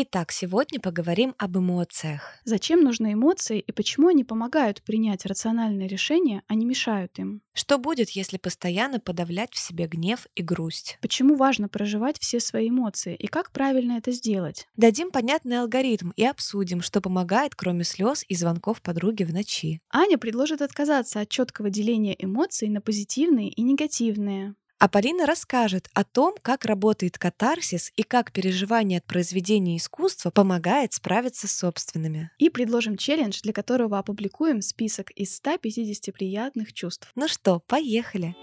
Итак, сегодня поговорим об эмоциях. Зачем нужны эмоции и почему они помогают принять рациональные решения, а не мешают им? Что будет, если постоянно подавлять в себе гнев и грусть? Почему важно проживать все свои эмоции и как правильно это сделать? Дадим понятный алгоритм и обсудим, что помогает, кроме слез и звонков подруги в ночи. Аня предложит отказаться от четкого деления эмоций на позитивные и негативные. А Полина расскажет о том, как работает катарсис и как переживание от произведения искусства помогает справиться с собственными. И предложим челлендж, для которого опубликуем список из 150 приятных чувств. Ну что, поехали!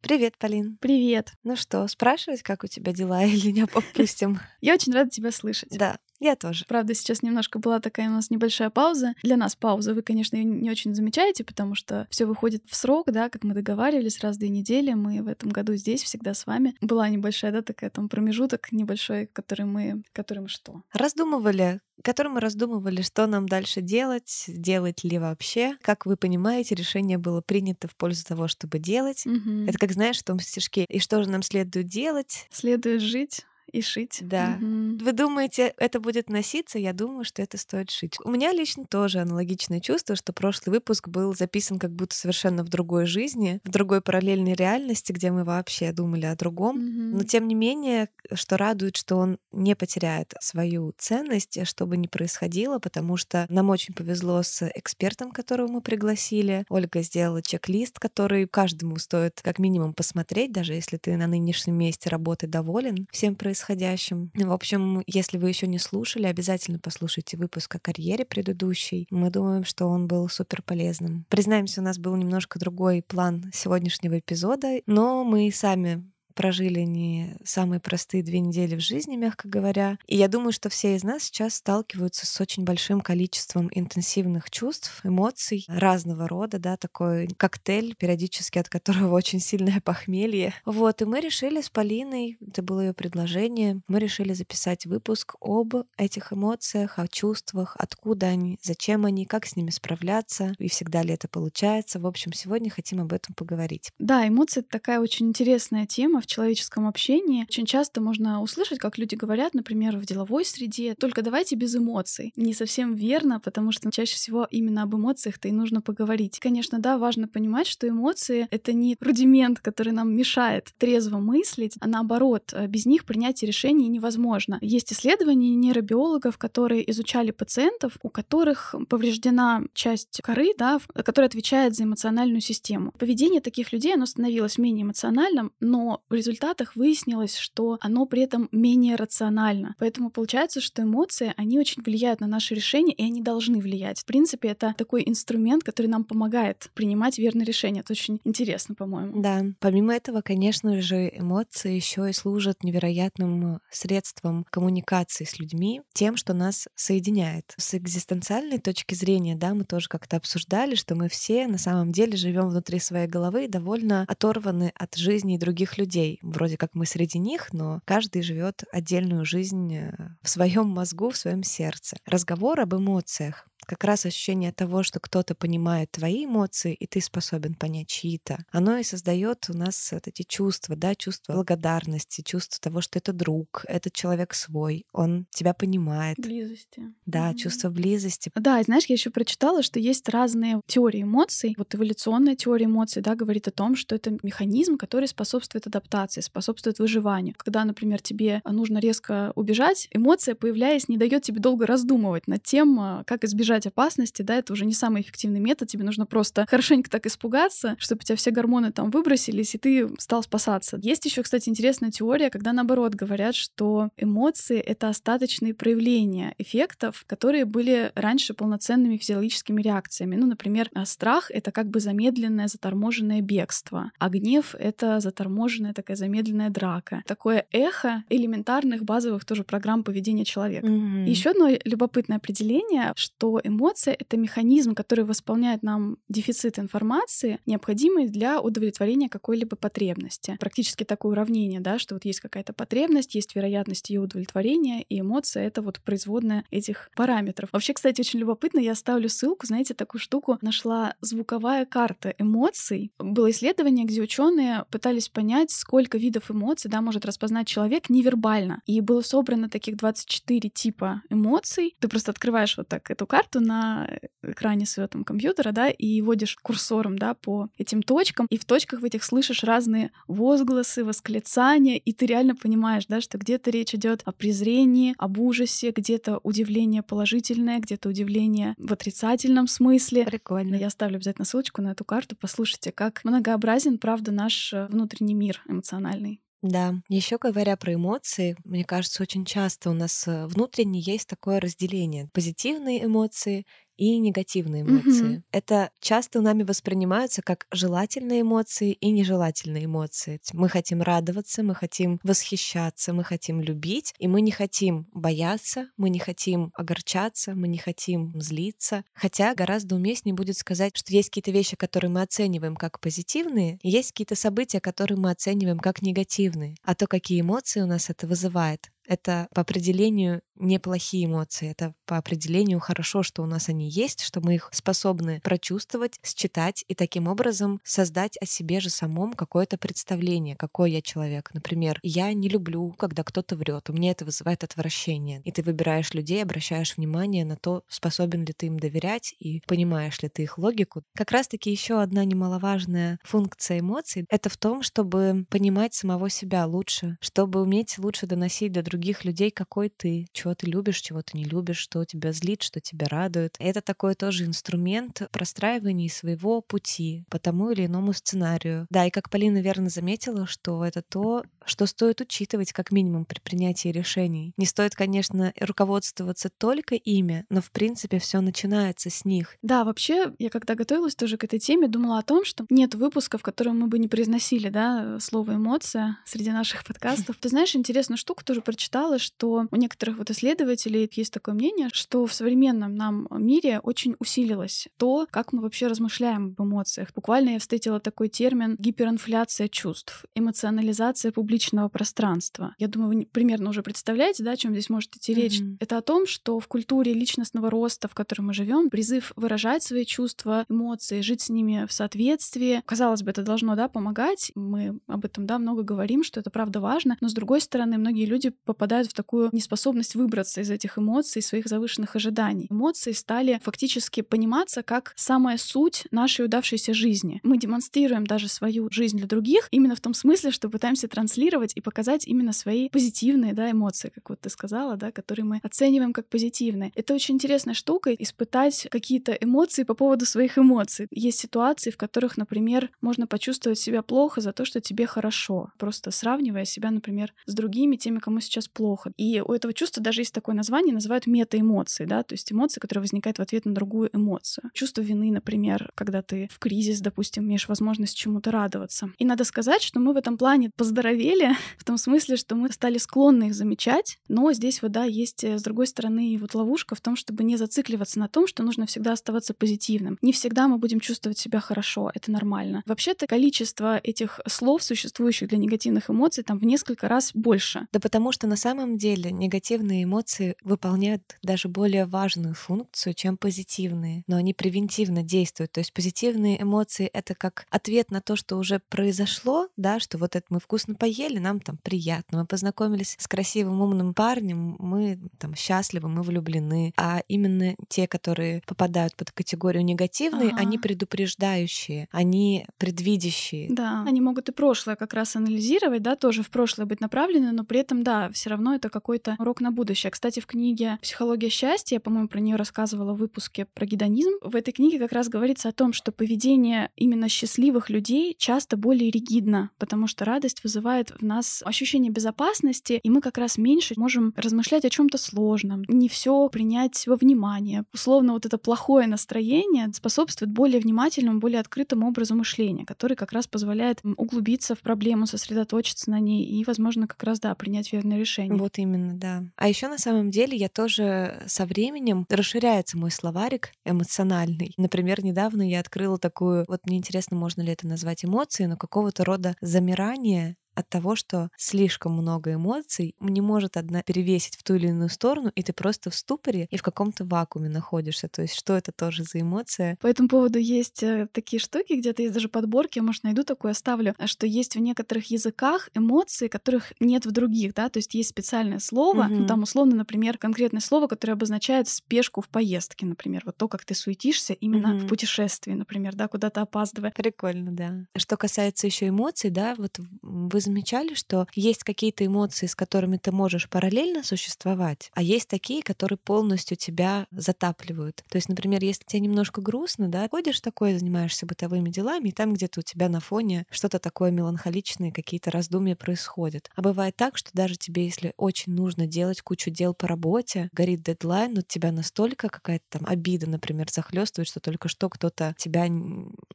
Привет, Полин. Привет. Ну что, спрашивать, как у тебя дела, или не попустим? Я очень рада тебя слышать. Да, я тоже. Правда, сейчас немножко была такая у нас небольшая пауза. Для нас пауза. Вы, конечно, ее не очень замечаете, потому что все выходит в срок, да, как мы договаривались, раз в две недели. Мы в этом году здесь всегда с вами. Была небольшая, да, такая там промежуток небольшой, который мы, который мы что? Раздумывали, который мы раздумывали, что нам дальше делать, делать ли вообще. Как вы понимаете, решение было принято в пользу того, чтобы делать. Угу. Это как знаешь в том стишке, и что же нам следует делать? Следует жить и шить. Да. Мгм. Вы думаете, это будет носиться? Я думаю, что это стоит шить. У меня лично тоже аналогичное чувство, что прошлый выпуск был записан как будто совершенно в другой жизни, в другой параллельной реальности, где мы вообще думали о другом. Мгм. Но тем не менее, что радует, что он не потеряет свою ценность, что бы ни происходило, потому что нам очень повезло с экспертом, которого мы пригласили. Ольга сделала чек-лист, который каждому стоит как минимум посмотреть, даже если ты на нынешнем месте работы доволен всем происходящим. В общем, если вы еще не слушали, обязательно послушайте выпуск о карьере предыдущий. Мы думаем, что он был супер полезным. Признаемся, у нас был немножко другой план сегодняшнего эпизода, но мы сами прожили не самые простые две недели в жизни, мягко говоря. И я думаю, что все из нас сейчас сталкиваются с очень большим количеством интенсивных чувств, эмоций разного рода, да, такой коктейль, периодически от которого очень сильное похмелье. Вот, и мы решили с Полиной, это было ее предложение, мы решили записать выпуск об этих эмоциях, о чувствах, откуда они, зачем они, как с ними справляться, и всегда ли это получается. В общем, сегодня хотим об этом поговорить. Да, эмоции — это такая очень интересная тема в человеческом общении. Очень часто можно услышать, как люди говорят, например, в деловой среде, только давайте без эмоций. Не совсем верно, потому что чаще всего именно об эмоциях-то и нужно поговорить. Конечно, да, важно понимать, что эмоции — это не рудимент, который нам мешает трезво мыслить, а наоборот, э, без них принятие решений невозможно. Есть исследования нейробиологов, которые изучали пациентов, у которых повреждена часть коры, да, в- которая отвечает за эмоциональную систему. Поведение таких людей, оно становилось менее эмоциональным, но в результатах выяснилось, что оно при этом менее рационально. Поэтому получается, что эмоции, они очень влияют на наши решения, и они должны влиять. В принципе, это такой инструмент, который нам помогает принимать верные решения. Это очень интересно, по-моему. Да, помимо этого, конечно же, эмоции еще и служат невероятным средством коммуникации с людьми, тем, что нас соединяет. С экзистенциальной точки зрения, да, мы тоже как-то обсуждали, что мы все на самом деле живем внутри своей головы и довольно оторваны от жизни других людей. Вроде как мы среди них, но каждый живет отдельную жизнь э, в своем мозгу, в своем сердце. Разговор об эмоциях как раз ощущение того, что кто-то понимает твои эмоции, и ты способен понять чьи-то, оно и создает у нас вот эти чувства, да, чувство благодарности, чувство того, что это друг, этот человек свой, он тебя понимает. Близости. Да, Мгм. чувство близости. Да, и знаешь, я еще прочитала, что есть разные теории эмоций. Вот эволюционная теория эмоций, да, говорит о том, что это механизм, который способствует адаптации, способствует выживанию. Когда, например, тебе нужно резко убежать, эмоция, появляясь, не дает тебе долго раздумывать над тем, а, как избежать опасности, да, это уже не самый эффективный метод, тебе нужно просто хорошенько так испугаться, чтобы у тебя все гормоны там выбросились, и ты стал спасаться. Есть еще, кстати, интересная теория, когда наоборот говорят, что эмоции — это остаточные проявления эффектов, которые были раньше полноценными физиологическими реакциями. Ну, например, а, страх — это как бы замедленное, заторможенное бегство, а гнев — это заторможенная такая замедленная драка. Такое эхо элементарных базовых тоже программ поведения человека. И еще одно любопытное определение, что эмоция — это механизм, который восполняет нам дефицит информации, необходимый для удовлетворения какой-либо потребности. Практически такое уравнение, да, что вот есть какая-то потребность, есть вероятность ее удовлетворения, и эмоция — это вот производная этих параметров. Вообще, кстати, очень любопытно, я оставлю ссылку, знаете, такую штуку, нашла звуковая карта эмоций. Было исследование, где ученые пытались понять, сколько видов эмоций, да, может распознать человек невербально. И было собрано таких 24 типа эмоций. Ты просто открываешь вот так эту карту на экране своего там компьютера, да, и вводишь курсором, да, по этим точкам, и в точках в этих слышишь разные возгласы, восклицания, и ты реально понимаешь, да, что где-то речь идет о презрении, об ужасе, где-то удивление положительное, где-то удивление в отрицательном смысле. Прикольно. Я оставлю обязательно ссылочку на эту карту, послушайте, как многообразен, правда, наш э, внутренний мир эмоциональный. Да, еще говоря про эмоции, мне кажется, очень часто у нас э, внутренне есть такое разделение. Позитивные эмоции и негативные эмоции. Мгм. Это часто нами воспринимаются как желательные эмоции и нежелательные эмоции. Мы хотим радоваться, мы хотим восхищаться, мы хотим любить, и мы не хотим бояться, мы не хотим огорчаться, мы не хотим злиться. Хотя гораздо уместнее будет сказать, что есть какие-то вещи, которые мы оцениваем как позитивные, и есть какие-то события, которые мы оцениваем как негативные. А то, какие эмоции у нас это вызывает, это по определению неплохие эмоции. Это по определению хорошо, что у нас они есть, что мы их способны прочувствовать, считать и таким образом создать о себе же самом какое-то представление, какой я человек. Например, я не люблю, когда кто-то врет, у меня это вызывает отвращение. И ты выбираешь людей, обращаешь внимание на то, способен ли ты им доверять и понимаешь ли ты их логику. Как раз-таки еще одна немаловажная функция эмоций — это в том, чтобы понимать самого себя лучше, чтобы уметь лучше доносить до других людей, какой ты, чего ты любишь, чего ты не любишь, что тебя злит, что тебя радует. Это такой тоже инструмент простраивания своего пути по тому или иному сценарию. Да, и как Полина верно заметила, что это то, что стоит учитывать как минимум при принятии решений. Не стоит, конечно, руководствоваться только ими, но в принципе все начинается с них. Да, вообще, я когда готовилась тоже к этой теме, думала о том, что нет выпуска, в котором мы бы не произносили, да, слово эмоция среди наших подкастов. Ты знаешь, интересную штуку тоже прочитала, что у некоторых вот исследователей есть такое мнение, что в современном нам мире очень усилилось то, как мы вообще размышляем об эмоциях. Буквально я встретила такой термин гиперинфляция чувств, эмоционализация публичного пространства. Я думаю, вы примерно уже представляете, да, о чем здесь может идти речь. Мгм. Это о том, что в культуре личностного роста, в которой мы живем, призыв выражать свои чувства, эмоции, жить с ними в соответствии. Казалось бы, это должно, да, помогать. Мы об этом, да, много говорим, что это правда важно. Но с другой стороны, многие люди попадают в такую неспособность выбраться из этих эмоций, своих завышенных ожиданий. Эмоции стали фактически пониматься как самая суть нашей удавшейся жизни. Мы демонстрируем даже свою жизнь для других именно в том смысле, что пытаемся транслировать и показать именно свои позитивные да, эмоции, как вот ты сказала, да, которые мы оцениваем как позитивные. Это очень интересная штука — испытать какие-то эмоции по поводу своих эмоций. Есть ситуации, в которых, например, можно почувствовать себя плохо за то, что тебе хорошо, просто сравнивая себя, например, с другими, теми, кому сейчас плохо. И у этого чувства даже есть такое название, называют метаэмоции, да, то есть эмоции, которые возникают в ответ на другую эмоцию. Чувство вины, например, когда ты в кризис, допустим, имеешь возможность чему-то радоваться. И надо сказать, что мы в этом плане поздоровели, в том смысле, что мы стали склонны их замечать, но здесь вот, да, есть, э, с другой стороны, и вот ловушка в том, чтобы не зацикливаться на том, что нужно всегда оставаться позитивным. Не всегда мы будем чувствовать себя хорошо, это нормально. Вообще-то количество этих слов, существующих для негативных эмоций, там в несколько раз больше. Да потому что на самом деле негативные эмоции выполняют даже более важную функцию, чем позитивные, но они превентивно действуют. То есть позитивные эмоции — это как ответ на то, что уже произошло, да, что вот это мы вкусно поели, нам там приятно, мы познакомились с красивым умным парнем, мы там счастливы, мы влюблены. А именно те, которые попадают под категорию негативные, Ага. они предупреждающие, они предвидящие. Да, они могут и прошлое как раз анализировать, да, тоже в прошлое быть направлены, но при этом, да, все равно это какой-то урок на будущее. Кстати, в книге «Психология счастья», я, по-моему, про нее рассказывала в выпуске про гедонизм, в этой книге как раз говорится о том, что поведение именно счастливых людей часто более ригидно, потому что радость вызывает в нас ощущение безопасности, и мы как раз меньше можем размышлять о чем-то сложном, не все принять во внимание. Условно, вот это плохое настроение способствует более внимательному, более открытому образу мышления, который как раз позволяет углубиться в проблему, сосредоточиться на ней и, возможно, как раз, да, принять верное решение. Вот именно, да. А еще еще на самом деле я тоже со временем расширяется мой словарик эмоциональный. Например, недавно я открыла такую, вот мне интересно, можно ли это назвать эмоцией, но какого-то рода замирание от того, что слишком много эмоций не может одна перевесить в ту или иную сторону, и ты просто в ступоре и в каком-то вакууме находишься. То есть что это тоже за эмоция? По этому поводу есть э, такие штуки, где-то есть даже подборки, я, может, найду такую, оставлю, что есть в некоторых языках эмоции, которых нет в других, да, то есть есть специальное слово, угу. ну, там условно, например, конкретное слово, которое обозначает спешку в поездке, например, вот то, как ты суетишься именно угу. в путешествии, например, да, куда-то опаздывая. Прикольно, да. Что касается еще эмоций, да, вот вы замечали, что есть какие-то эмоции, с которыми ты можешь параллельно существовать, а есть такие, которые полностью тебя затапливают. То есть, например, если тебе немножко грустно, да, ходишь такой, занимаешься бытовыми делами, и там где-то у тебя на фоне что-то такое меланхоличное, какие-то раздумья происходят. А бывает так, что даже тебе, если очень нужно делать кучу дел по работе, горит дедлайн, но тебя настолько какая-то там обида, например, захлестывает, что только что кто-то тебя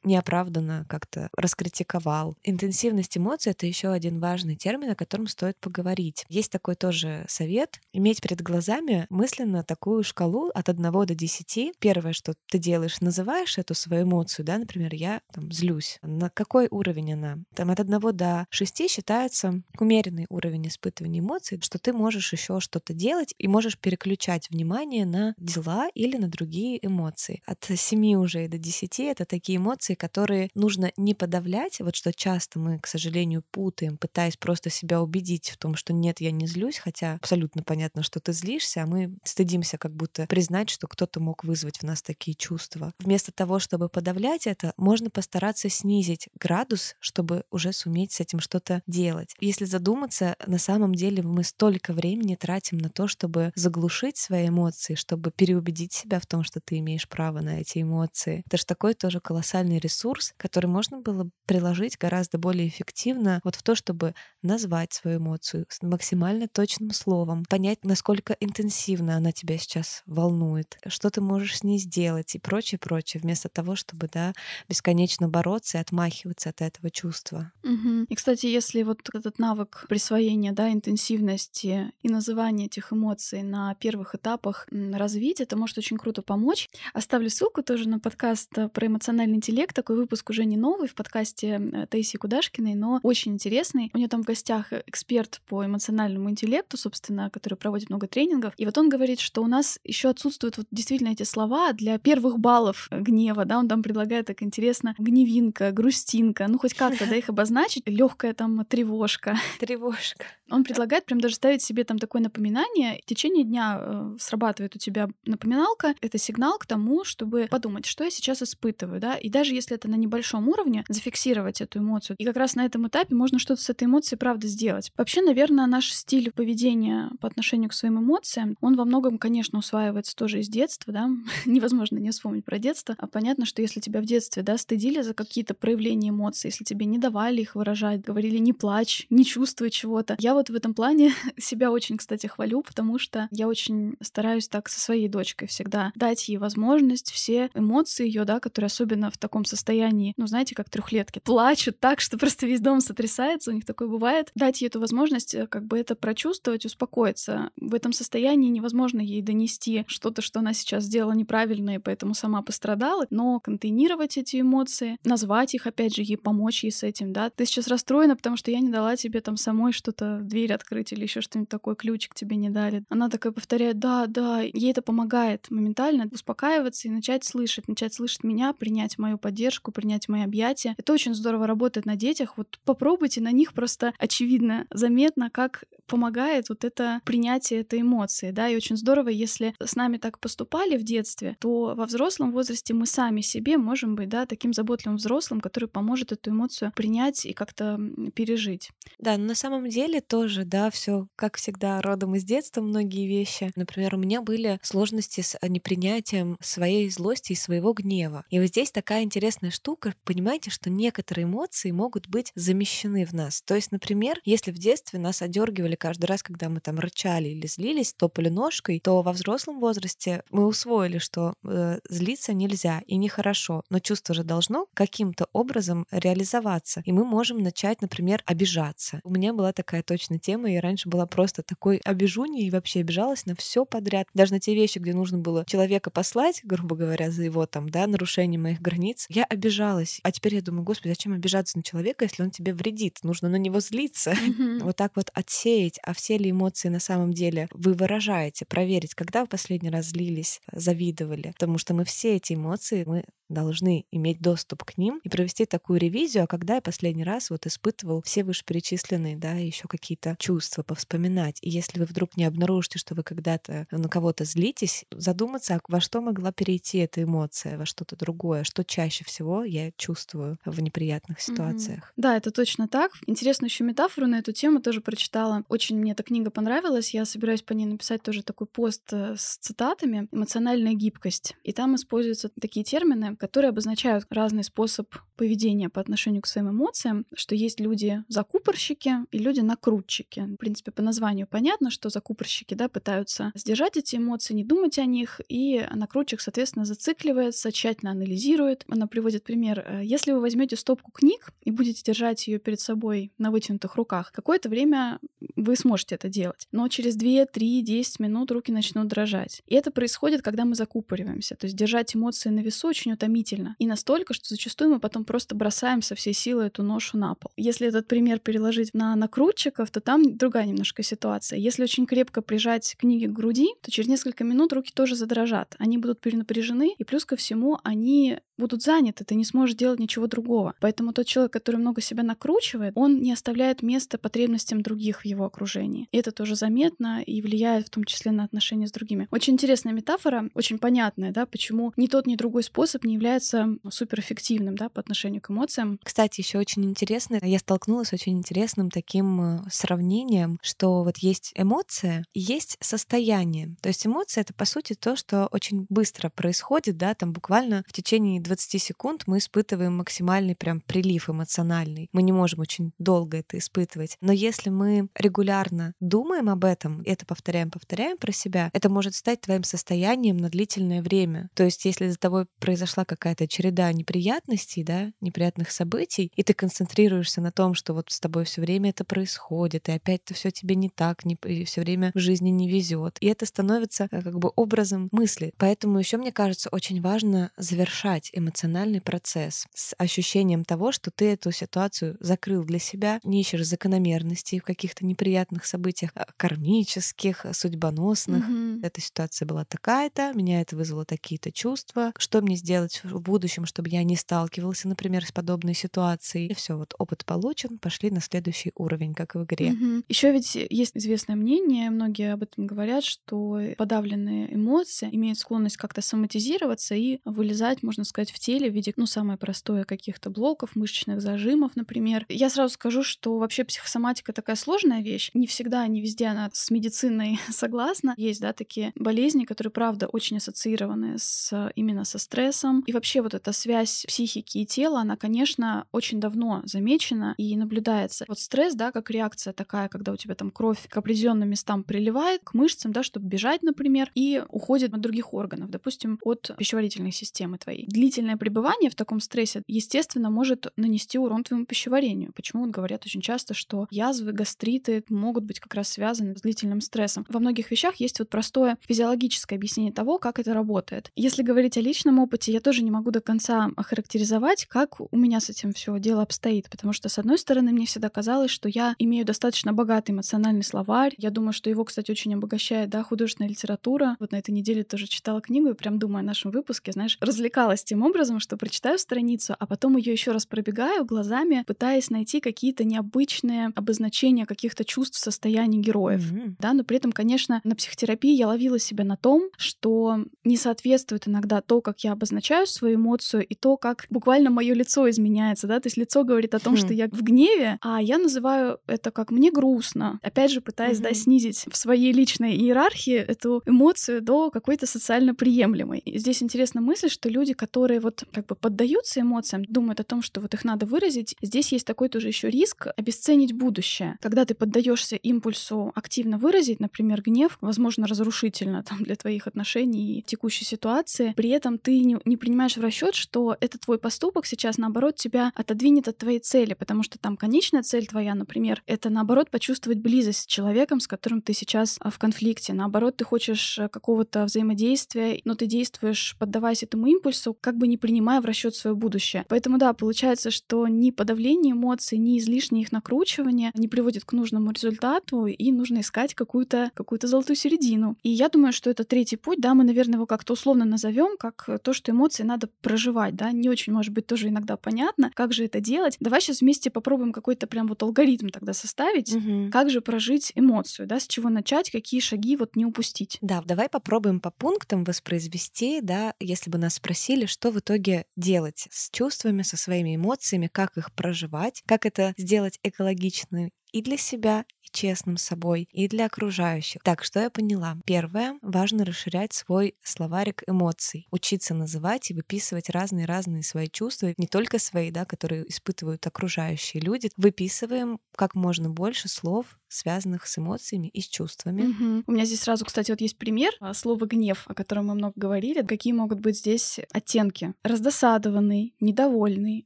неоправданно как-то раскритиковал. Интенсивность эмоций — это еще один важный термин, о котором стоит поговорить. Есть такой тоже совет — иметь перед глазами мысленно такую шкалу от 1 до 10. Первое, что ты делаешь, называешь эту свою эмоцию, да, например, я там злюсь. На какой уровень она? Там от 1 до 6 считается умеренный уровень испытывания эмоций, что ты можешь еще что-то делать и можешь переключать внимание на дела или на другие эмоции. От 7 уже и до 10 это такие эмоции, которые нужно не подавлять, вот что часто мы, к сожалению, путаем работаем, пытаясь просто себя убедить в том, что нет, я не злюсь, хотя абсолютно понятно, что ты злишься, а мы стыдимся как будто признать, что кто-то мог вызвать в нас такие чувства. Вместо того, чтобы подавлять это, можно постараться снизить градус, чтобы уже суметь с этим что-то делать. Если задуматься, на самом деле мы столько времени тратим на то, чтобы заглушить свои эмоции, чтобы переубедить себя в том, что ты имеешь право на эти эмоции. Это же такой тоже колоссальный ресурс, который можно было приложить гораздо более эффективно вот в то, чтобы назвать свою эмоцию с максимально точным словом, понять, насколько интенсивно она тебя сейчас волнует, что ты можешь с ней сделать и прочее, прочее, вместо того, чтобы, да, бесконечно бороться и отмахиваться от этого чувства. Угу. И, кстати, если вот этот навык присвоения, да, интенсивности и называния этих эмоций на первых этапах развить, это может очень круто помочь. Оставлю ссылку тоже на подкаст про эмоциональный интеллект. Такой выпуск уже не новый в подкасте э, Таисии Кудашкиной, но очень интересный интересный. У нее там в гостях эксперт по эмоциональному интеллекту, собственно, который проводит много тренингов. И вот он говорит, что у нас еще отсутствуют вот действительно эти слова для первых баллов гнева, да, он там предлагает так интересно гневинка, грустинка, ну хоть как-то, да, их обозначить, легкая там тревожка. Тревожка. Он предлагает прям даже ставить себе там такое напоминание. В течение дня э, срабатывает у тебя напоминалка. Это сигнал к тому, чтобы подумать, что я сейчас испытываю, да, и даже если это на небольшом уровне, зафиксировать эту эмоцию. И как раз на этом этапе можно что-то с этой эмоцией, правда, сделать. Вообще, наверное, наш стиль поведения по отношению к своим эмоциям, он во многом, конечно, усваивается тоже из детства, да. Невозможно не вспомнить про детство. А понятно, что если тебя в детстве, да, стыдили за какие-то проявления эмоций, если тебе не давали их выражать, говорили не плачь, не чувствуй чего-то. Я вот в этом плане себя очень, кстати, хвалю, потому что я очень стараюсь так со своей дочкой всегда дать ей возможность все эмоции ее, да, которые особенно в таком состоянии, ну, знаете, как трехлетки, плачут так, что просто весь дом сотрясается, у них такое бывает. Дать ей эту возможность э, как бы это прочувствовать, успокоиться. В этом состоянии невозможно ей донести что-то, что она сейчас сделала неправильно, и поэтому сама пострадала, но контейнировать эти эмоции, назвать их, опять же, ей помочь ей с этим, да. Ты сейчас расстроена, потому что я не дала тебе там самой что-то дверь открыть или еще что-нибудь такое, ключик тебе не дали. Она такая повторяет, да, да, ей это помогает моментально успокаиваться и начать слышать, начать слышать меня, принять мою поддержку, принять мои объятия. Это очень здорово работает на детях. Вот попробуйте, на них просто очевидно, заметно, как помогает вот это принятие этой эмоции, да, и очень здорово, если с нами так поступали в детстве, то во взрослом возрасте мы сами себе можем быть, да, таким заботливым взрослым, который поможет эту эмоцию принять и как-то пережить. Да, но на самом деле тоже, да, все как всегда родом из детства многие вещи. Например, у меня были сложности с а, непринятием своей злости и своего гнева. И вот здесь такая интересная штука, понимаете, что некоторые эмоции могут быть замещены в нас. То есть, например, если в детстве нас одергивали каждый раз, когда мы там рычали или злились, топали ножкой, то во взрослом возрасте мы усвоили, что э, злиться нельзя и нехорошо, но чувство же должно каким-то образом реализоваться, и мы можем начать, например, обижаться. У меня была такая точная тема, я раньше была просто такой обижуней и вообще обижалась на все подряд, даже на те вещи, где нужно было человека послать, грубо говоря, за его там, да, нарушение моих границ, я обижалась. А теперь я думаю, господи, зачем обижаться на человека, если он тебе вредит? Нужно на него злиться. Mm-hmm. Вот так вот отсеять, а все ли эмоции на самом деле вы выражаете, проверить, когда вы последний раз злились, завидовали. Потому что мы все эти эмоции, мы должны иметь доступ к ним и провести такую ревизию, а когда я последний раз вот испытывал все вышеперечисленные, да, еще какие-то чувства, повспоминать. И если вы вдруг не обнаружите, что вы когда-то на кого-то злитесь, задуматься, а во что могла перейти эта эмоция, во что-то другое, что чаще всего я чувствую в неприятных ситуациях. Mm-hmm. Да, это точно так. Интересную еще метафору на эту тему тоже прочитала. Очень мне эта книга понравилась. Я собираюсь по ней написать тоже такой пост э, с цитатами «Эмоциональная гибкость». И там используются такие термины, которые обозначают разный способ поведения по отношению к своим эмоциям, что есть люди-закупорщики и люди-накрутчики. В принципе, по названию понятно, что закупорщики да, пытаются сдержать эти эмоции, не думать о них, и накрутчик, соответственно, зацикливается, тщательно анализирует. Она приводит пример. Э, если вы возьмете стопку книг и будете держать ее перед собой на вытянутых руках, какое-то время вы сможете это делать. Но через 2, 3, 10 минут руки начнут дрожать. И это происходит, когда мы закупориваемся. То есть держать эмоции на весу очень утомительно. И настолько, что зачастую мы потом просто бросаем со всей силы эту ношу на пол. Если этот пример переложить на накрутчиков, то там другая немножко ситуация. Если очень крепко прижать книги к груди, то через несколько минут руки тоже задрожат. Они будут перенапряжены, и плюс ко всему они будут заняты, ты не сможешь делать ничего другого. Поэтому тот человек, который много себя накручивает, он не оставляет места потребностям других в его окружении. И это тоже заметно и влияет в том числе на отношения с другими. Очень интересная метафора, очень понятная, да, почему ни тот, ни другой способ не является суперэффективным, да, по отношению к эмоциям. Кстати, еще очень интересно, я столкнулась с очень интересным таким э, сравнением, что вот есть эмоция и есть состояние. То есть эмоция — это, по сути, то, что очень быстро происходит, да, там буквально в течение 20 секунд мы испытываем максимальный прям прилив эмоциональный. Мы не можем очень долго это испытывать. Но если мы регулярно думаем об этом, это повторяем, повторяем про себя, это может стать твоим состоянием на длительное время. То есть если за тобой произошла какая-то череда неприятностей, да, неприятных событий, и ты концентрируешься на том, что вот с тобой все время это происходит, и опять это все тебе не так, не, и все время в жизни не везет. И это становится э, как бы образом мысли. Поэтому еще мне кажется очень важно завершать эмоциональный процесс с ощущением того, что ты эту ситуацию закрыл для себя, не ищешь закономерностей в каких-то неприятных событиях, а, кармических, судьбоносных. Mm-hmm. Эта ситуация была такая-то, меня это вызвало такие-то чувства. Что мне сделать в будущем, чтобы я не сталкивался, например, с подобной ситуацией? И все, вот опыт получен, пошли на следующий уровень, как в игре. Mm-hmm. Еще ведь есть известное мнение, многие об этом говорят, что подавленные эмоции имеют склонность как-то соматизироваться и вылезать, можно сказать, сказать, в теле в виде, ну, самое простое, каких-то блоков, мышечных зажимов, например. Я сразу скажу, что вообще психосоматика такая сложная вещь. Не всегда, не везде она с медициной согласна. Есть, да, такие болезни, которые, правда, очень ассоциированы с именно со стрессом. И вообще вот эта связь психики и тела, она, конечно, очень давно замечена и наблюдается. Вот стресс, да, как реакция такая, когда у тебя там кровь к определенным местам приливает, к мышцам, да, чтобы бежать, например, и уходит от других органов, допустим, от пищеварительной системы твоей. Длительность длительное пребывание в таком стрессе, естественно, может нанести урон твоему пищеварению. Почему вот говорят очень часто, что язвы, гастриты могут быть как раз связаны с длительным стрессом. Во многих вещах есть вот простое физиологическое объяснение того, как это работает. Если говорить о личном опыте, я тоже не могу до конца охарактеризовать, как у меня с этим все дело обстоит, потому что, с одной стороны, мне всегда казалось, что я имею достаточно богатый эмоциональный словарь. Я думаю, что его, кстати, очень обогащает, да, художественная литература. Вот на этой неделе тоже читала книгу и прям думаю о нашем выпуске, знаешь, развлекалась тем образом, что прочитаю страницу, а потом ее еще раз пробегаю глазами, пытаясь найти какие-то необычные обозначения каких-то чувств, состояний героев. Mm-hmm. Да, но при этом, конечно, на психотерапии я ловила себя на том, что не соответствует иногда то, как я обозначаю свою эмоцию, и то, как буквально мое лицо изменяется, да, то есть лицо говорит о том, mm-hmm. что я в гневе, а я называю это как мне грустно. Опять же, пытаясь, mm-hmm. да, снизить в своей личной иерархии эту эмоцию до какой-то социально приемлемой. И здесь интересна мысль, что люди, которые которые вот как бы поддаются эмоциям, думают о том, что вот их надо выразить, здесь есть такой тоже еще риск обесценить будущее. Когда ты поддаешься импульсу активно выразить, например, гнев, возможно, разрушительно там для твоих отношений и текущей ситуации, при этом ты не, не принимаешь в расчет, что этот твой поступок сейчас, наоборот, тебя отодвинет от твоей цели, потому что там конечная цель твоя, например, это наоборот почувствовать близость с человеком, с которым ты сейчас а, в конфликте. Наоборот, ты хочешь э, какого-то взаимодействия, но ты действуешь, поддаваясь этому импульсу, как бы не принимая в расчет свое будущее. Поэтому да, получается, что ни подавление эмоций, ни излишнее их накручивание не приводит к нужному результату, и нужно искать какую-то какую золотую середину. И я думаю, что это третий путь, да, мы, наверное, его как-то условно назовем, как то, что эмоции надо проживать, да, не очень, может быть, тоже иногда понятно, как же это делать. Давай сейчас вместе попробуем какой-то прям вот алгоритм тогда составить, угу. как же прожить эмоцию, да, с чего начать, какие шаги вот не упустить. Да, давай попробуем по пунктам воспроизвести, да, если бы нас спросили, что в итоге делать с чувствами, со своими эмоциями, как их проживать, как это сделать экологично и для себя, честным собой и для окружающих. Так, что я поняла? Первое, важно расширять свой словарик эмоций, учиться называть и выписывать разные-разные свои чувства, не только свои, да, которые испытывают окружающие люди. Выписываем как можно больше слов, связанных с эмоциями и с чувствами. Угу. У меня здесь сразу, кстати, вот есть пример а, слова гнев, о котором мы много говорили. Какие могут быть здесь оттенки? Раздосадованный, недовольный,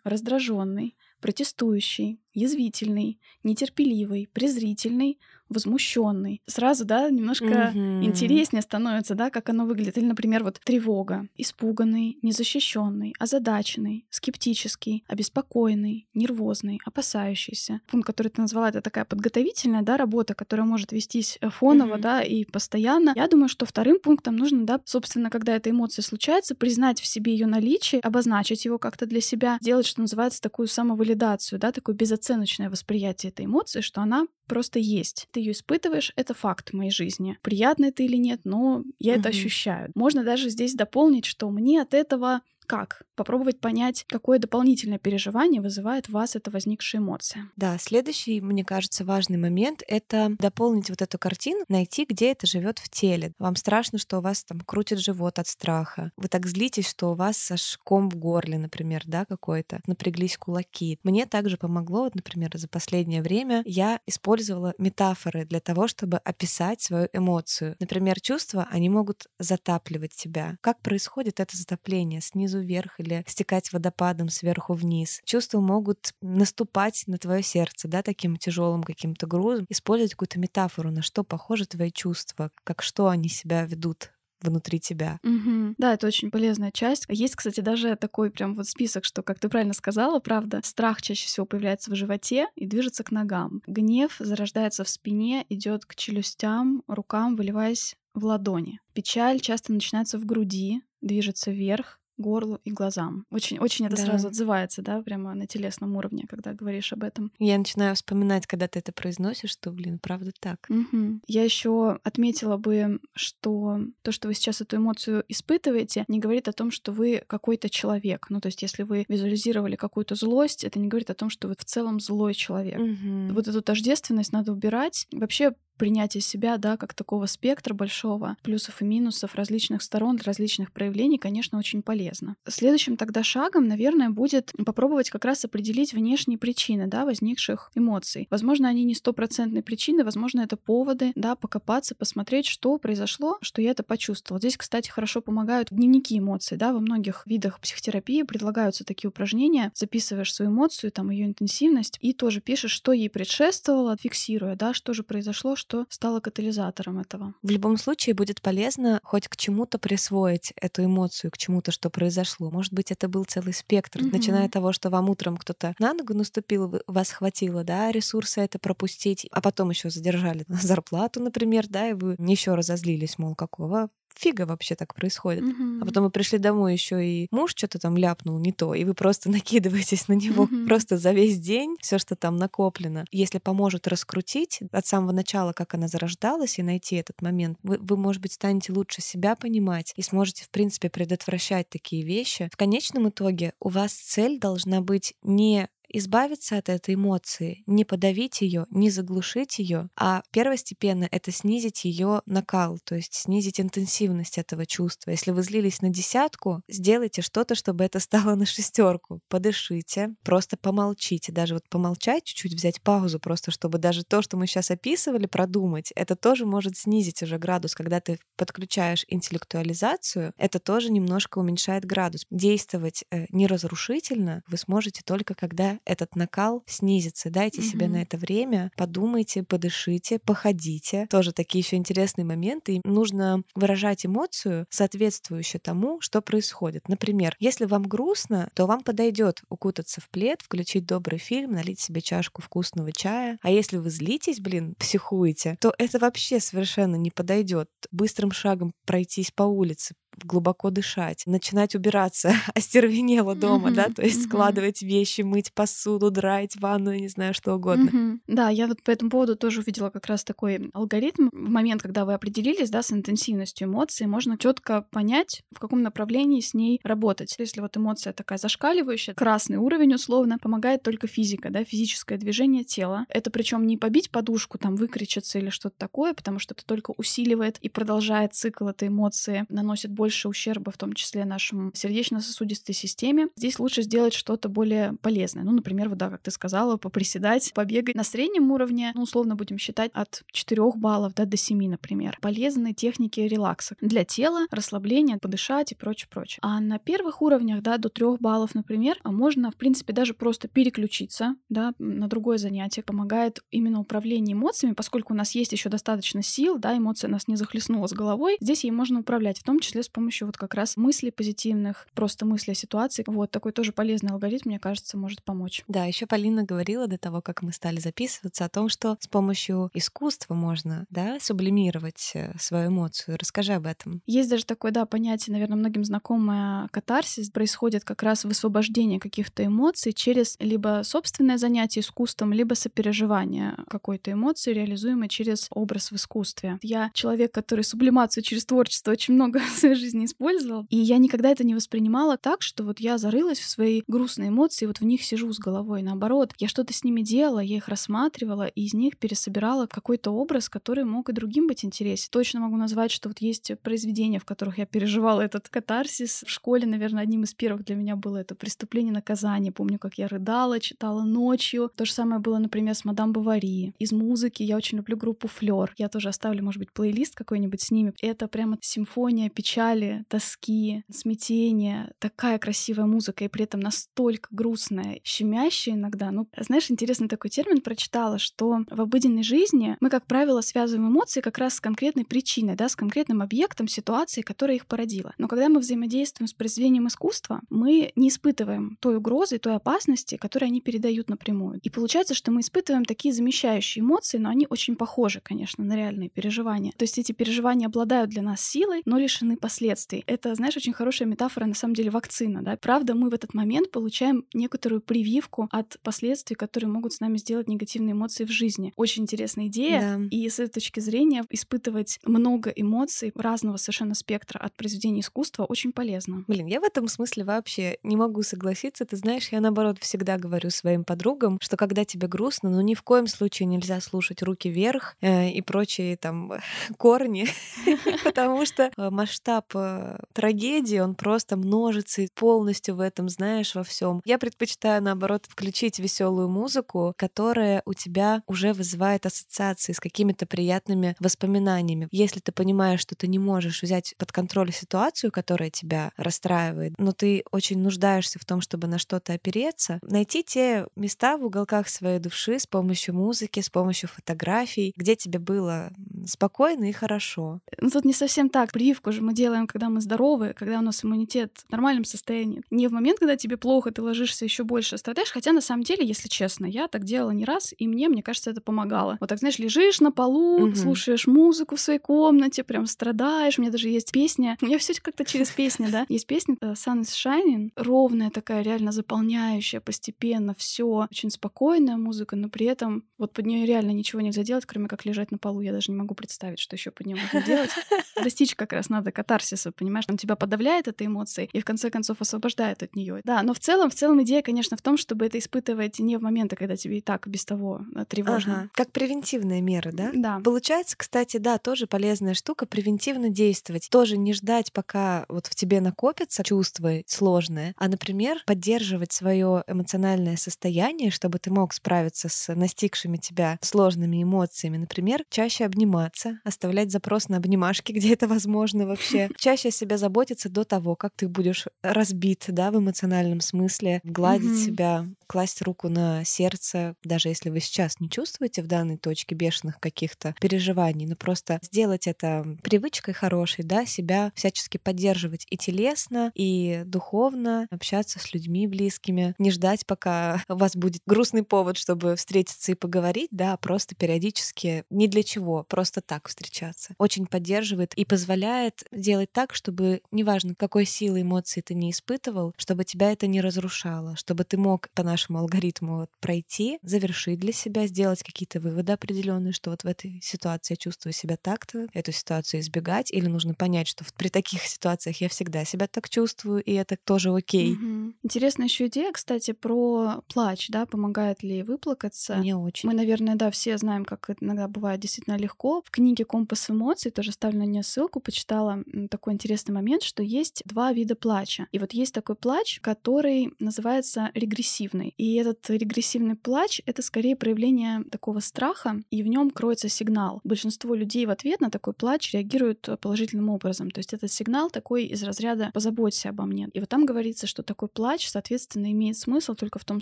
раздраженный, протестующий, язвительный, нетерпеливый, презрительный, возмущенный. Сразу, да, немножко mm-hmm. интереснее становится, да, как оно выглядит. Или, например, вот тревога, испуганный, незащищенный, озадаченный, скептический, обеспокоенный, нервозный, опасающийся. Пункт, который ты назвала, это такая подготовительная, да, работа, которая может вестись э, фоново, mm-hmm. да, и постоянно. Я думаю, что вторым пунктом нужно, да, собственно, когда эта эмоция случается, признать в себе ее наличие, обозначить его как-то для себя, делать, что называется, такую самовалидацию, да, такое безоценочное восприятие этой эмоции, что она просто есть. Ты ее испытываешь, это факт в моей жизни. Приятно это или нет, но я угу. это ощущаю. Можно даже здесь дополнить, что мне от этого как? Попробовать понять, какое дополнительное переживание вызывает в вас эта возникшая эмоция. Да, следующий, мне кажется, важный момент — это дополнить вот эту картину, найти, где это живет в теле. Вам страшно, что у вас там крутит живот от страха. Вы так злитесь, что у вас аж ком в горле, например, да, какой-то. Напряглись кулаки. Мне также помогло, вот, например, за последнее время я использовала метафоры для того, чтобы описать свою эмоцию. Например, чувства, они могут затапливать тебя. Как происходит это затопление снизу вверх или стекать водопадом сверху вниз. Чувства могут наступать на твое сердце, да, таким тяжелым каким-то грузом. Использовать какую-то метафору, на что похожи твои чувства, как что они себя ведут внутри тебя. Угу. Да, это очень полезная часть. Есть, кстати, даже такой прям вот список, что, как ты правильно сказала, правда, страх чаще всего появляется в животе и движется к ногам. Гнев зарождается в спине, идет к челюстям, рукам, выливаясь в ладони. Печаль часто начинается в груди, движется вверх, горлу и глазам. Очень, очень это да. сразу отзывается, да, прямо на телесном уровне, когда говоришь об этом. Я начинаю вспоминать, когда ты это произносишь, что, блин, правда так. Угу. Я еще отметила бы, что то, что вы сейчас эту эмоцию испытываете, не говорит о том, что вы какой-то человек. Ну, то есть, если вы визуализировали какую-то злость, это не говорит о том, что вы в целом злой человек. Угу. Вот эту тождественность надо убирать. Вообще принятие себя, да, как такого спектра большого, плюсов и минусов различных сторон, различных проявлений, конечно, очень полезно. Следующим тогда шагом, наверное, будет попробовать как раз определить внешние причины, да, возникших эмоций. Возможно, они не стопроцентные причины, возможно, это поводы, да, покопаться, посмотреть, что произошло, что я это почувствовала. Здесь, кстати, хорошо помогают дневники эмоций, да, во многих видах психотерапии предлагаются такие упражнения, записываешь свою эмоцию, там ее интенсивность, и тоже пишешь, что ей предшествовало, фиксируя, да, что же произошло, что стало катализатором этого. В любом случае будет полезно хоть к чему-то присвоить эту эмоцию, к чему-то, что произошло. Может быть, это был целый спектр, mm-hmm. начиная от того, что вам утром кто-то на ногу наступил, вас хватило, да, ресурсы это пропустить, а потом еще задержали зарплату, например, да, и вы еще разозлились, мол, какого фига вообще так происходит? Mm-hmm. А потом вы пришли домой еще и муж что-то там ляпнул не то, и вы просто накидываетесь на него mm-hmm. просто за весь день, все, что там накоплено. Если поможет раскрутить от самого начала, как она зарождалась, и найти этот момент, вы, вы может быть, станете лучше себя понимать и сможете, в принципе, предотвращать такие вещи. В конечном итоге у вас цель должна быть не избавиться от этой эмоции, не подавить ее, не заглушить ее, а первостепенно это снизить ее накал, то есть снизить интенсивность этого чувства. Если вы злились на десятку, сделайте что-то, чтобы это стало на шестерку. Подышите, просто помолчите, даже вот помолчать чуть-чуть, взять паузу, просто чтобы даже то, что мы сейчас описывали, продумать. Это тоже может снизить уже градус, когда ты подключаешь интеллектуализацию, это тоже немножко уменьшает градус. Действовать э, неразрушительно вы сможете только когда этот накал снизится. Дайте mm-hmm. себе на это время, подумайте, подышите, походите. Тоже такие еще интересные моменты. И нужно выражать эмоцию, соответствующую тому, что происходит. Например, если вам грустно, то вам подойдет укутаться в плед, включить добрый фильм, налить себе чашку вкусного чая. А если вы злитесь, блин, психуете, то это вообще совершенно не подойдет. Быстрым шагом пройтись по улице, глубоко дышать, начинать убираться, остервенело дома, mm-hmm, да, то есть mm-hmm. складывать вещи, мыть посуду, драть ванну, не знаю, что угодно. Mm-hmm. Да, я вот по этому поводу тоже увидела как раз такой алгоритм. В момент, когда вы определились, да, с интенсивностью эмоций, можно четко понять, в каком направлении с ней работать. Если вот эмоция такая зашкаливающая, красный уровень условно, помогает только физика, да, физическое движение тела. Это причем не побить подушку, там, выкричаться или что-то такое, потому что это только усиливает и продолжает цикл этой эмоции, наносит больше ущерба, в том числе нашему сердечно-сосудистой системе. Здесь лучше сделать что-то более полезное. Ну, например, вот да, как ты сказала, поприседать, побегать на среднем уровне, ну, условно будем считать от 4 баллов да, до 7, например. Полезные техники релакса для тела, расслабления, подышать и прочее, прочее. А на первых уровнях, да, до 3 баллов, например, можно, в принципе, даже просто переключиться, да, на другое занятие. Помогает именно управление эмоциями, поскольку у нас есть еще достаточно сил, да, эмоция нас не захлестнула с головой, здесь ей можно управлять, в том числе с помощью вот как раз мыслей позитивных, просто мысли о ситуации. Вот такой тоже полезный алгоритм, мне кажется, может помочь. Да, еще Полина говорила до того, как мы стали записываться, о том, что с помощью искусства можно, да, сублимировать э, свою эмоцию. Расскажи об этом. Есть даже такое, да, понятие, наверное, многим знакомое катарсис. Происходит как раз высвобождение каких-то эмоций через либо собственное занятие искусством, либо сопереживание какой-то эмоции, реализуемой через образ в искусстве. Я человек, который сублимацию через творчество очень много в своей жизни использовал. И я никогда это не воспринимала так, что вот я зарылась в свои грустные эмоции, вот в них сижу с головой. Наоборот, я что-то с ними делала, я их рассматривала, и из них пересобирала какой-то образ, который мог и другим быть интересен. Точно могу назвать, что вот есть произведения, в которых я переживала этот катарсис. В школе, наверное, одним из первых для меня было это «Преступление наказание». Помню, как я рыдала, читала ночью. То же самое было, например, с «Мадам Бавари». Из музыки я очень люблю группу «Флёр». Я тоже оставлю, может быть, плейлист какой-нибудь с ними. Это прямо симфония печали, тоски, смятения. Такая красивая музыка и при этом настолько грустная, щемящая иногда. Ну, знаешь, интересный такой термин прочитала, что в обыденной жизни мы, как правило, связываем эмоции как раз с конкретной причиной, да, с конкретным объектом, ситуацией, которая их породила. Но когда мы взаимодействуем с произведением искусства, мы не испытываем той угрозы, той опасности, которые они передают напрямую. И получается, что мы испытываем такие замещающие эмоции, но они очень похожи, конечно, на реальные переживания. То есть эти переживания обладают для нас силой, но лишены последствий. Это, знаешь, очень хорошая метафора, на самом деле, вакцина, да. Правда, мы в этот момент получаем некоторую прививку от последствий, которые могут с нами сделать негативные эмоции в жизни. Очень интересная идея. Да. И с этой точки зрения испытывать много эмоций разного совершенно спектра от произведений искусства очень полезно. Блин, я в этом смысле вообще не могу согласиться. Ты знаешь, я наоборот всегда говорю своим подругам, что когда тебе грустно, ну ни в коем случае нельзя слушать руки вверх э, и прочие там корни, потому что э, масштаб э, трагедии, он просто множится полностью в этом, знаешь, во всем. Я предпочитаю, наоборот, включить веселую музыку, которая у тебя уже вызывает ассоциации с какими-то приятными воспоминаниями. Если ты понимаешь, что ты не можешь взять под контроль ситуацию, которая тебя расстраивает, но ты очень нуждаешься в том, чтобы на что-то опереться, найти те места в уголках своей души с помощью музыки, с помощью фотографий, где тебе было спокойно и хорошо. Ну, тут не совсем так. Прививку же мы делаем, когда мы здоровы, когда у нас иммунитет в нормальном состоянии. Не в момент, когда тебе плохо, ты ложишься еще больше страдаешь. Хотя, на самом деле, если честно, я так делала не раз, и мне, мне кажется, это помогало. Вот так, знаешь, лежишь на полу, угу. слушаешь музыку в своей комнате, прям страдаешь. У меня даже есть песня. У меня все как-то через песни, да. Есть песня э, Sun is Shining, ровная такая, реально заполняющая постепенно все, очень спокойная музыка, но при этом вот под нее реально ничего нельзя делать, кроме как лежать на полу. Я даже не могу представить, что еще под нее можно делать. Достичь как раз надо катарсиса катарсиса, понимаешь? Он тебя подавляет этой эмоцией и в конце концов освобождает от нее. Да, но в целом, в целом идея, конечно, в том, чтобы это испытывать не в моменты, когда тебе и так без того э, тревожно. Ага. Как превентивная мера, да? Да. Получается, кстати, да, тоже полезная штука превентивно действовать. Тоже не ждать, пока вот в тебе накопится чувство сложное, а, например, поддерживать свое эмоциональное состояние, чтобы ты мог справиться с настигшими тебя сложными эмоциями. Например, чаще обниматься, оставлять запрос на обнимашки, где это возможно вообще. Чаще о себе заботиться до того, как ты будешь разбит, да, в эмоциональном смысле, гладить Мгм. себя, класть руку на сердце, даже если вы сейчас не чувствуете в данной точке бешеных каких-то переживаний, но просто сделать это привычкой хорошей, да, себя всячески поддерживать и телесно, и духовно, общаться с людьми близкими, не ждать, пока у вас будет грустный повод, чтобы встретиться и поговорить, да, а просто периодически ни для чего, просто так встречаться. Очень поддерживает и позволяет делать так, чтобы неважно, какой силы эмоций ты не испытывал, чтобы тебя это не разрушало, чтобы ты мог по нашему алгоритму вот пройти, завершить для себя, сделать какие-то выводы определенные, что вот в этой ситуации я чувствую себя так-то, эту ситуацию избегать, или нужно понять, что в- при таких ситуациях я всегда себя так чувствую, и это тоже окей. Мгм. Интересная еще идея, кстати, про плач, да, помогает ли выплакаться. Мне очень. Мы, наверное, да, все знаем, как иногда бывает действительно легко. В книге «Компас эмоций» тоже ставлю на нее ссылку, почитала такой интересный момент, что есть два вида плача. И вот есть такой плач, который называется регрессивный. И этот регрессивный плач — это скорее проявление такого страха, и в нем кроется сигнал. Большинство людей в ответ на такой плач реагируют положительным образом. То есть этот сигнал такой из разряда «позаботься обо мне». И вот там говорится, что такой плач, соответственно, имеет смысл только в том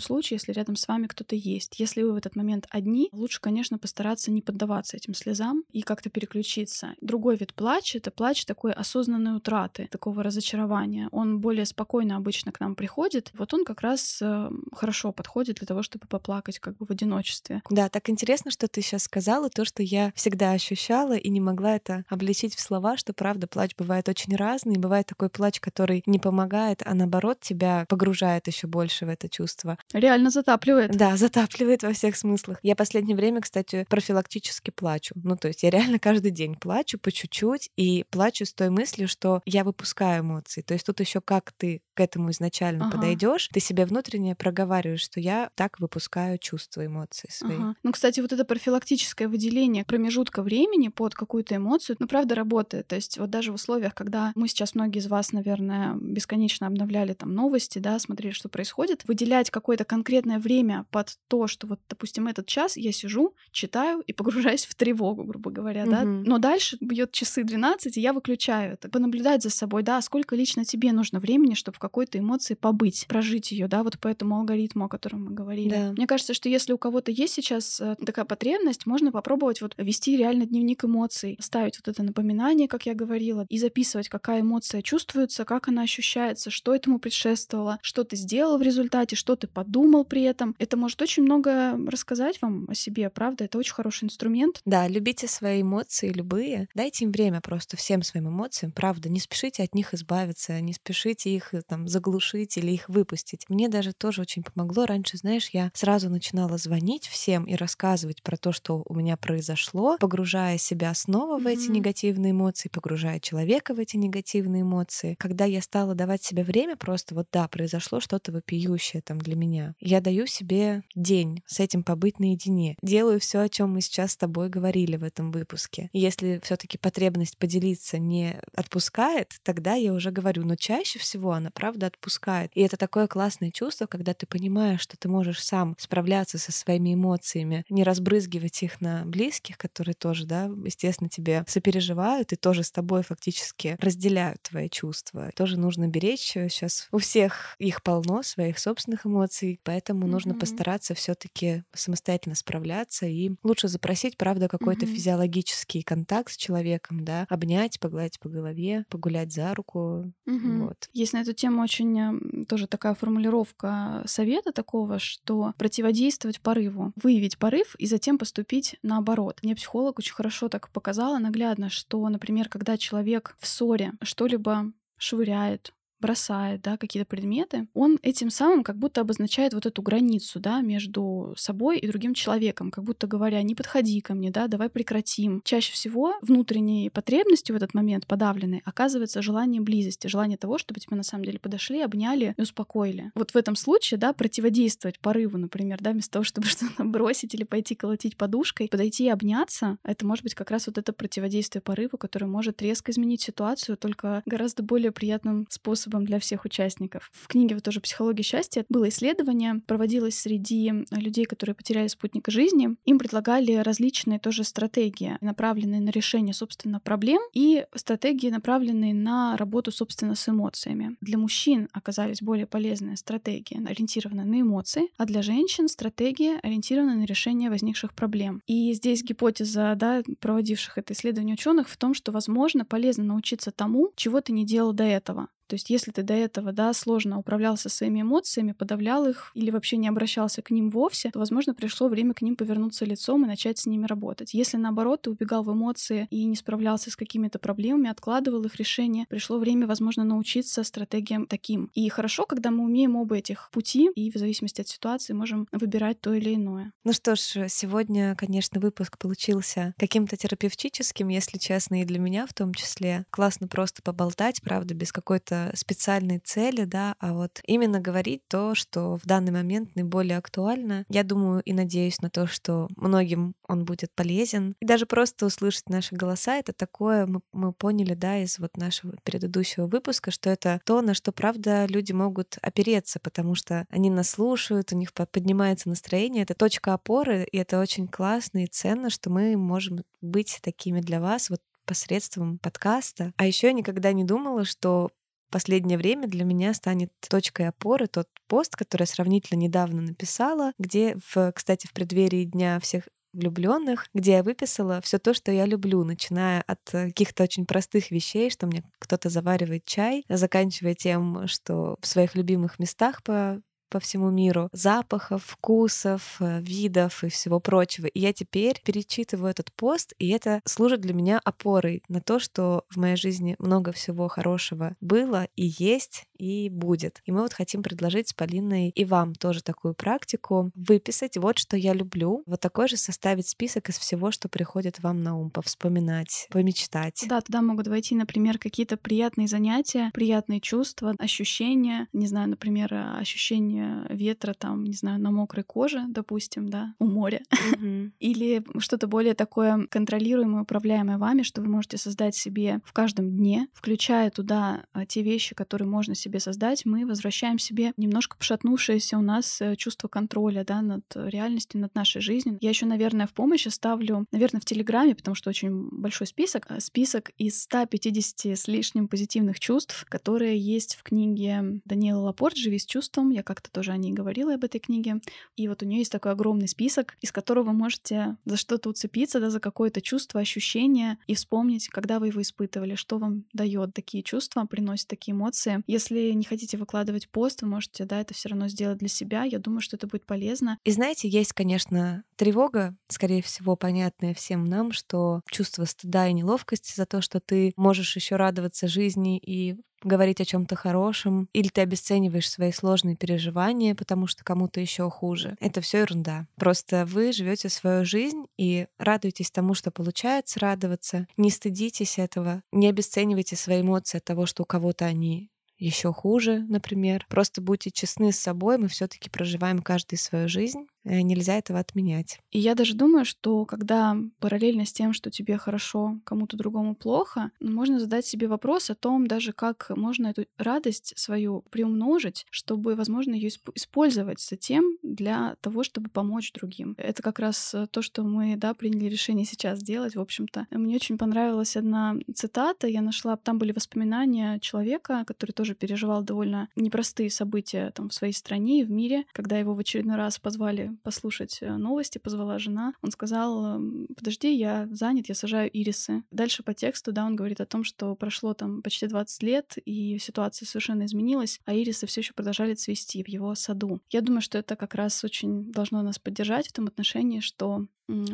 случае, если рядом с вами кто-то есть. Если вы в этот момент одни, лучше, конечно, постараться не поддаваться этим слезам и как-то переключиться. Другой вид плача — это плач такой осознанной утраты, такого разочарования. Он более спокойно обычно к нам приходит. Вот он как раз э, хорошо подходит для того, чтобы поплакать как бы в одиночестве. Да, так интересно, что ты сейчас сказала, то, что я всегда ощущала и не могла это обличить в слова, что правда плач бывает очень разный, бывает такой плач, который не помогает, а наоборот тебя погружает еще больше в это чувство. Реально затапливает. Да, затапливает во всех смыслах. Я последнее время, кстати, профилактически плачу. Ну, то есть я реально каждый день плачу по чуть-чуть и плачу с той мыслью, что я выпускаю эмоции. То есть тут еще как ты к этому изначально Ага. подойдешь, ты себе внутренне проговариваешь, что я так выпускаю чувства, эмоции свои. Ага. Ну, кстати, вот это профилактическое выделение промежутка времени под какую-то эмоцию, ну, правда, работает. То есть вот даже в условиях, когда мы сейчас, многие из вас, наверное, бесконечно обновляли там новости, да, смотрели, что происходит, выделять какое-то конкретное время под то, что вот, допустим, этот час я сижу, читаю и погружаюсь в тревогу, грубо говоря, да. Мгм. Но дальше бьет часы 12, и я выключаю это. Понаблюдать за собой, да, сколько лично тебе нужно времени, чтобы в какой-то эмоции побыть, прожить ее, да, вот по этому алгоритму, о котором мы говорили. Да. Мне кажется, что если у кого-то есть сейчас э, такая потребность, можно попробовать вот вести реально дневник эмоций, ставить вот это напоминание, как я говорила, и записывать, какая эмоция чувствуется, как она ощущается, что этому предшествовало, что ты сделал в результате, что ты подумал при этом. Это может очень много рассказать вам о себе, правда? Это очень хороший инструмент. Да, любите свои эмоции, любые. Дайте им время просто всем своим эмоциям, правда. Не спешите от них избавиться, не спешите их э, там заглушить или их выпустить. Мне даже тоже очень помогло. Раньше, знаешь, я сразу начинала звонить всем и рассказывать про то, что у меня произошло, погружая себя снова в эти негативные эмоции, погружая человека в эти негативные эмоции. Когда я стала давать себе время, просто вот да, произошло что-то вопиющее там для меня. Я даю себе день с этим побыть наедине. Делаю все, о чем мы сейчас с тобой говорили в этом выпуске. Если все-таки потребность поделиться не отпускает, тогда я уже говорю, но чаще всего она правда отпускает. И это такое классное чувство, когда ты понимаешь, что ты можешь сам справляться со своими эмоциями, не разбрызгивать их на близких, которые тоже, да, естественно, тебе сопереживают и тоже с тобой фактически разделяют твои чувства. Тоже нужно беречь. Сейчас у всех их полно, своих собственных эмоций, поэтому нужно Мгм. постараться все-таки самостоятельно справляться и лучше запросить, правда, какой-то Мгм. физиологический контакт с человеком, да, обнять, погладить по голове, погулять за руку. Мгм. Вот. Есть на эту тему очень м, тоже такая формулировка совета такого, что противодействовать порыву, выявить порыв и затем поступить наоборот. Мне психолог очень хорошо так показала наглядно, что, например, когда человек в ссоре что-либо швыряет, бросает, да, какие-то предметы, он этим самым как будто обозначает вот эту границу, да, между собой и другим человеком, как будто говоря, не подходи ко мне, да, давай прекратим. Чаще всего внутренней потребностью в этот момент подавленной оказывается желание близости, желание того, чтобы тебе на самом деле подошли, обняли и успокоили. Вот в этом случае, да, противодействовать порыву, например, да, вместо того, чтобы что-то бросить или пойти колотить подушкой, подойти и обняться, это может быть как раз вот это противодействие порыву, которое может резко изменить ситуацию, только гораздо более приятным способом для всех участников. В книге вот тоже «Психология счастья» было исследование, проводилось среди людей, которые потеряли спутника жизни. Им предлагали различные тоже стратегии, направленные на решение, собственно, проблем, и стратегии, направленные на работу, собственно, с эмоциями. Для мужчин оказались более полезные стратегии, ориентированные на эмоции, а для женщин стратегия, ориентированная на решение возникших проблем. И здесь гипотеза, да, проводивших это исследование ученых в том, что, возможно, полезно научиться тому, чего ты не делал до этого. То есть если ты до этого, да, сложно управлялся своими эмоциями, подавлял их или вообще не обращался к ним вовсе, то, возможно, пришло время к ним повернуться лицом и начать с ними работать. Если, наоборот, ты убегал в эмоции и не справлялся с какими-то проблемами, откладывал их решение, пришло время, возможно, научиться стратегиям таким. И хорошо, когда мы умеем оба этих пути и в зависимости от ситуации можем выбирать то или иное. Ну что ж, сегодня, конечно, выпуск получился каким-то терапевтическим, если честно, и для меня в том числе. Классно просто поболтать, правда, без какой-то специальной цели, да, а вот именно говорить то, что в данный момент наиболее актуально. Я думаю и надеюсь на то, что многим он будет полезен. И даже просто услышать наши голоса, это такое, мы, мы поняли, да, из вот нашего предыдущего выпуска, что это то, на что, правда, люди могут опереться, потому что они нас слушают, у них поднимается настроение, это точка опоры, и это очень классно и ценно, что мы можем быть такими для вас, вот посредством подкаста. А еще я никогда не думала, что последнее время для меня станет точкой опоры тот пост, который я сравнительно недавно написала, где, в, кстати, в преддверии Дня всех влюбленных, где я выписала все то, что я люблю, начиная от каких-то очень простых вещей, что мне кто-то заваривает чай, заканчивая тем, что в своих любимых местах по по всему миру запахов, вкусов, э, видов и всего прочего. И я теперь перечитываю этот пост, и это служит для меня опорой на то, что в моей жизни много всего хорошего было и есть, и будет. И мы вот хотим предложить с Полиной и вам тоже такую практику выписать вот что я люблю, вот такой же составить список из всего, что приходит вам на ум, повспоминать, помечтать. Да, туда могут войти, например, какие-то приятные занятия, приятные чувства, ощущения, не знаю, например, ощущение ветра там, не знаю, на мокрой коже, допустим, да, у моря. Или что-то более такое контролируемое, управляемое вами, что вы можете создать себе в каждом дне, включая туда а, те вещи, которые можно себе создать, мы возвращаем себе немножко пошатнувшееся у нас э, чувство контроля, да, над реальностью, над нашей жизнью. Я еще, наверное, в помощь оставлю, наверное, в Телеграме, потому что очень большой список, а, список из 150 с лишним позитивных чувств, которые есть в книге Даниэла Лапорт «Живи с чувством». Я как-то тоже о ней говорила об этой книге. И вот у нее есть такой огромный список, из которого вы можете за что-то уцепиться, да, за какое-то чувство, ощущение и вспомнить, когда вы его испытывали, что вам дает такие чувства, приносит такие эмоции. Если не хотите выкладывать пост, вы можете, да, это все равно сделать для себя. Я думаю, что это будет полезно. И знаете, есть, конечно, тревога, скорее всего, понятная всем нам, что чувство стыда и неловкости за то, что ты можешь еще радоваться жизни и говорить о чем-то хорошем, или ты обесцениваешь свои сложные переживания, потому что кому-то еще хуже. Это все ерунда. Просто вы живете свою жизнь и радуетесь тому, что получается радоваться. Не стыдитесь этого, не обесценивайте свои эмоции от того, что у кого-то они еще хуже, например. Просто будьте честны с собой, мы все-таки проживаем каждый свою жизнь, нельзя этого отменять. И я даже думаю, что когда параллельно с тем, что тебе хорошо, кому-то другому плохо, можно задать себе вопрос о том, даже как можно эту радость свою приумножить, чтобы, возможно, ее использовать затем для того, чтобы помочь другим. Это как раз э, то, что мы, да, приняли решение сейчас делать, в общем-то. Мне очень понравилась одна цитата, я нашла, там были воспоминания человека, который тоже переживал довольно непростые события там в своей стране и в мире, когда его в очередной раз позвали послушать э, новости, позвала жена. Он сказал, эм, подожди, я занят, я сажаю ирисы. Дальше по тексту, да, он говорит о том, что прошло там почти 20 лет, и ситуация совершенно изменилась, а ирисы все еще продолжали цвести в его саду. Я думаю, что это как раз очень должно нас поддержать в том отношении, что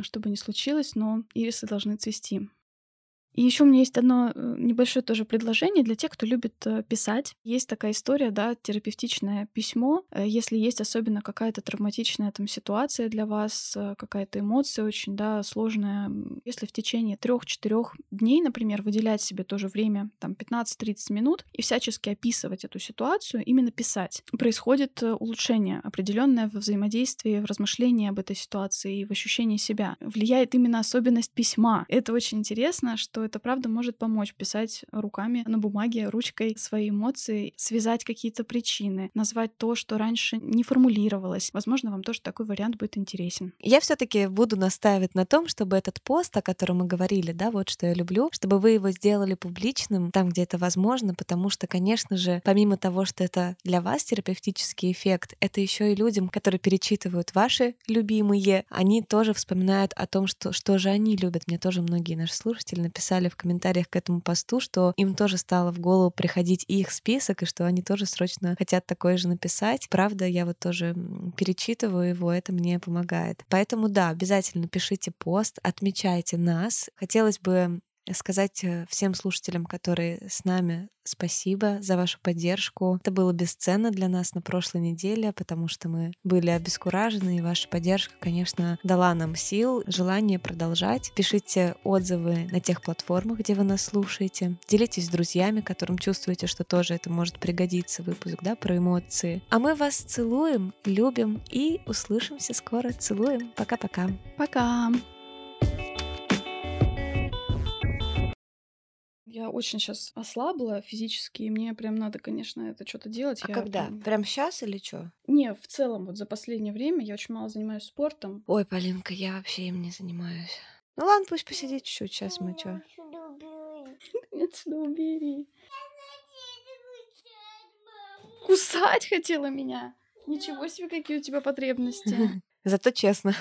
что бы ни случилось, но ирисы должны цвести. И еще у меня есть одно э, небольшое тоже предложение для тех, кто любит э, писать. Есть такая история, да, терапевтичное письмо. Э, если есть особенно какая-то травматичная там ситуация для вас, какая-то эмоция очень, да, сложная, если в течение трех-четырех дней, например, выделять себе тоже время, там, 15-30 минут и всячески описывать эту ситуацию, именно писать, происходит улучшение определенное в взаимодействии, в размышлении об этой ситуации и в ощущении себя. Влияет именно особенность письма. Это очень интересно, что это правда может помочь писать руками на бумаге, ручкой свои эмоции, связать какие-то причины, назвать то, что раньше не формулировалось. Возможно, вам тоже такой вариант будет интересен. Я все-таки буду настаивать на том, чтобы этот пост, о котором мы говорили, да, вот что я люблю, чтобы вы его сделали публичным там, где это возможно, потому что, конечно же, помимо того, что это для вас терапевтический эффект, это еще и людям, которые перечитывают ваши любимые, они тоже вспоминают о том, что, что же они любят. Мне тоже многие наши слушатели написали писали в комментариях к этому посту, что им тоже стало в голову приходить их список, и что они тоже срочно хотят такое же написать. Правда, я вот тоже перечитываю его, это мне помогает. Поэтому да, обязательно пишите пост, отмечайте нас. Хотелось бы сказать э, всем слушателям, которые с нами, спасибо за вашу поддержку. Это было бесценно для нас на прошлой неделе, потому что мы были обескуражены, и ваша поддержка, конечно, дала нам сил, желание продолжать. Пишите отзывы на тех платформах, где вы нас слушаете. Делитесь с друзьями, которым чувствуете, что тоже это может пригодиться, выпуск, да, про эмоции. А мы вас целуем, любим и услышимся скоро. Целуем. Пока-пока. Пока. -пока. Пока. Я очень сейчас ослабла физически, и мне прям надо, конечно, это что-то делать. А я когда? Прям, прям сейчас или что? Не, в целом, вот за последнее время я очень мало занимаюсь спортом. Ой, Полинка, я вообще им не занимаюсь. Ну ладно, пусть посидит чуть-чуть, сейчас мы что. Отсюда убери. Кусать хотела меня. Ничего себе, какие у тебя потребности. Зато честно.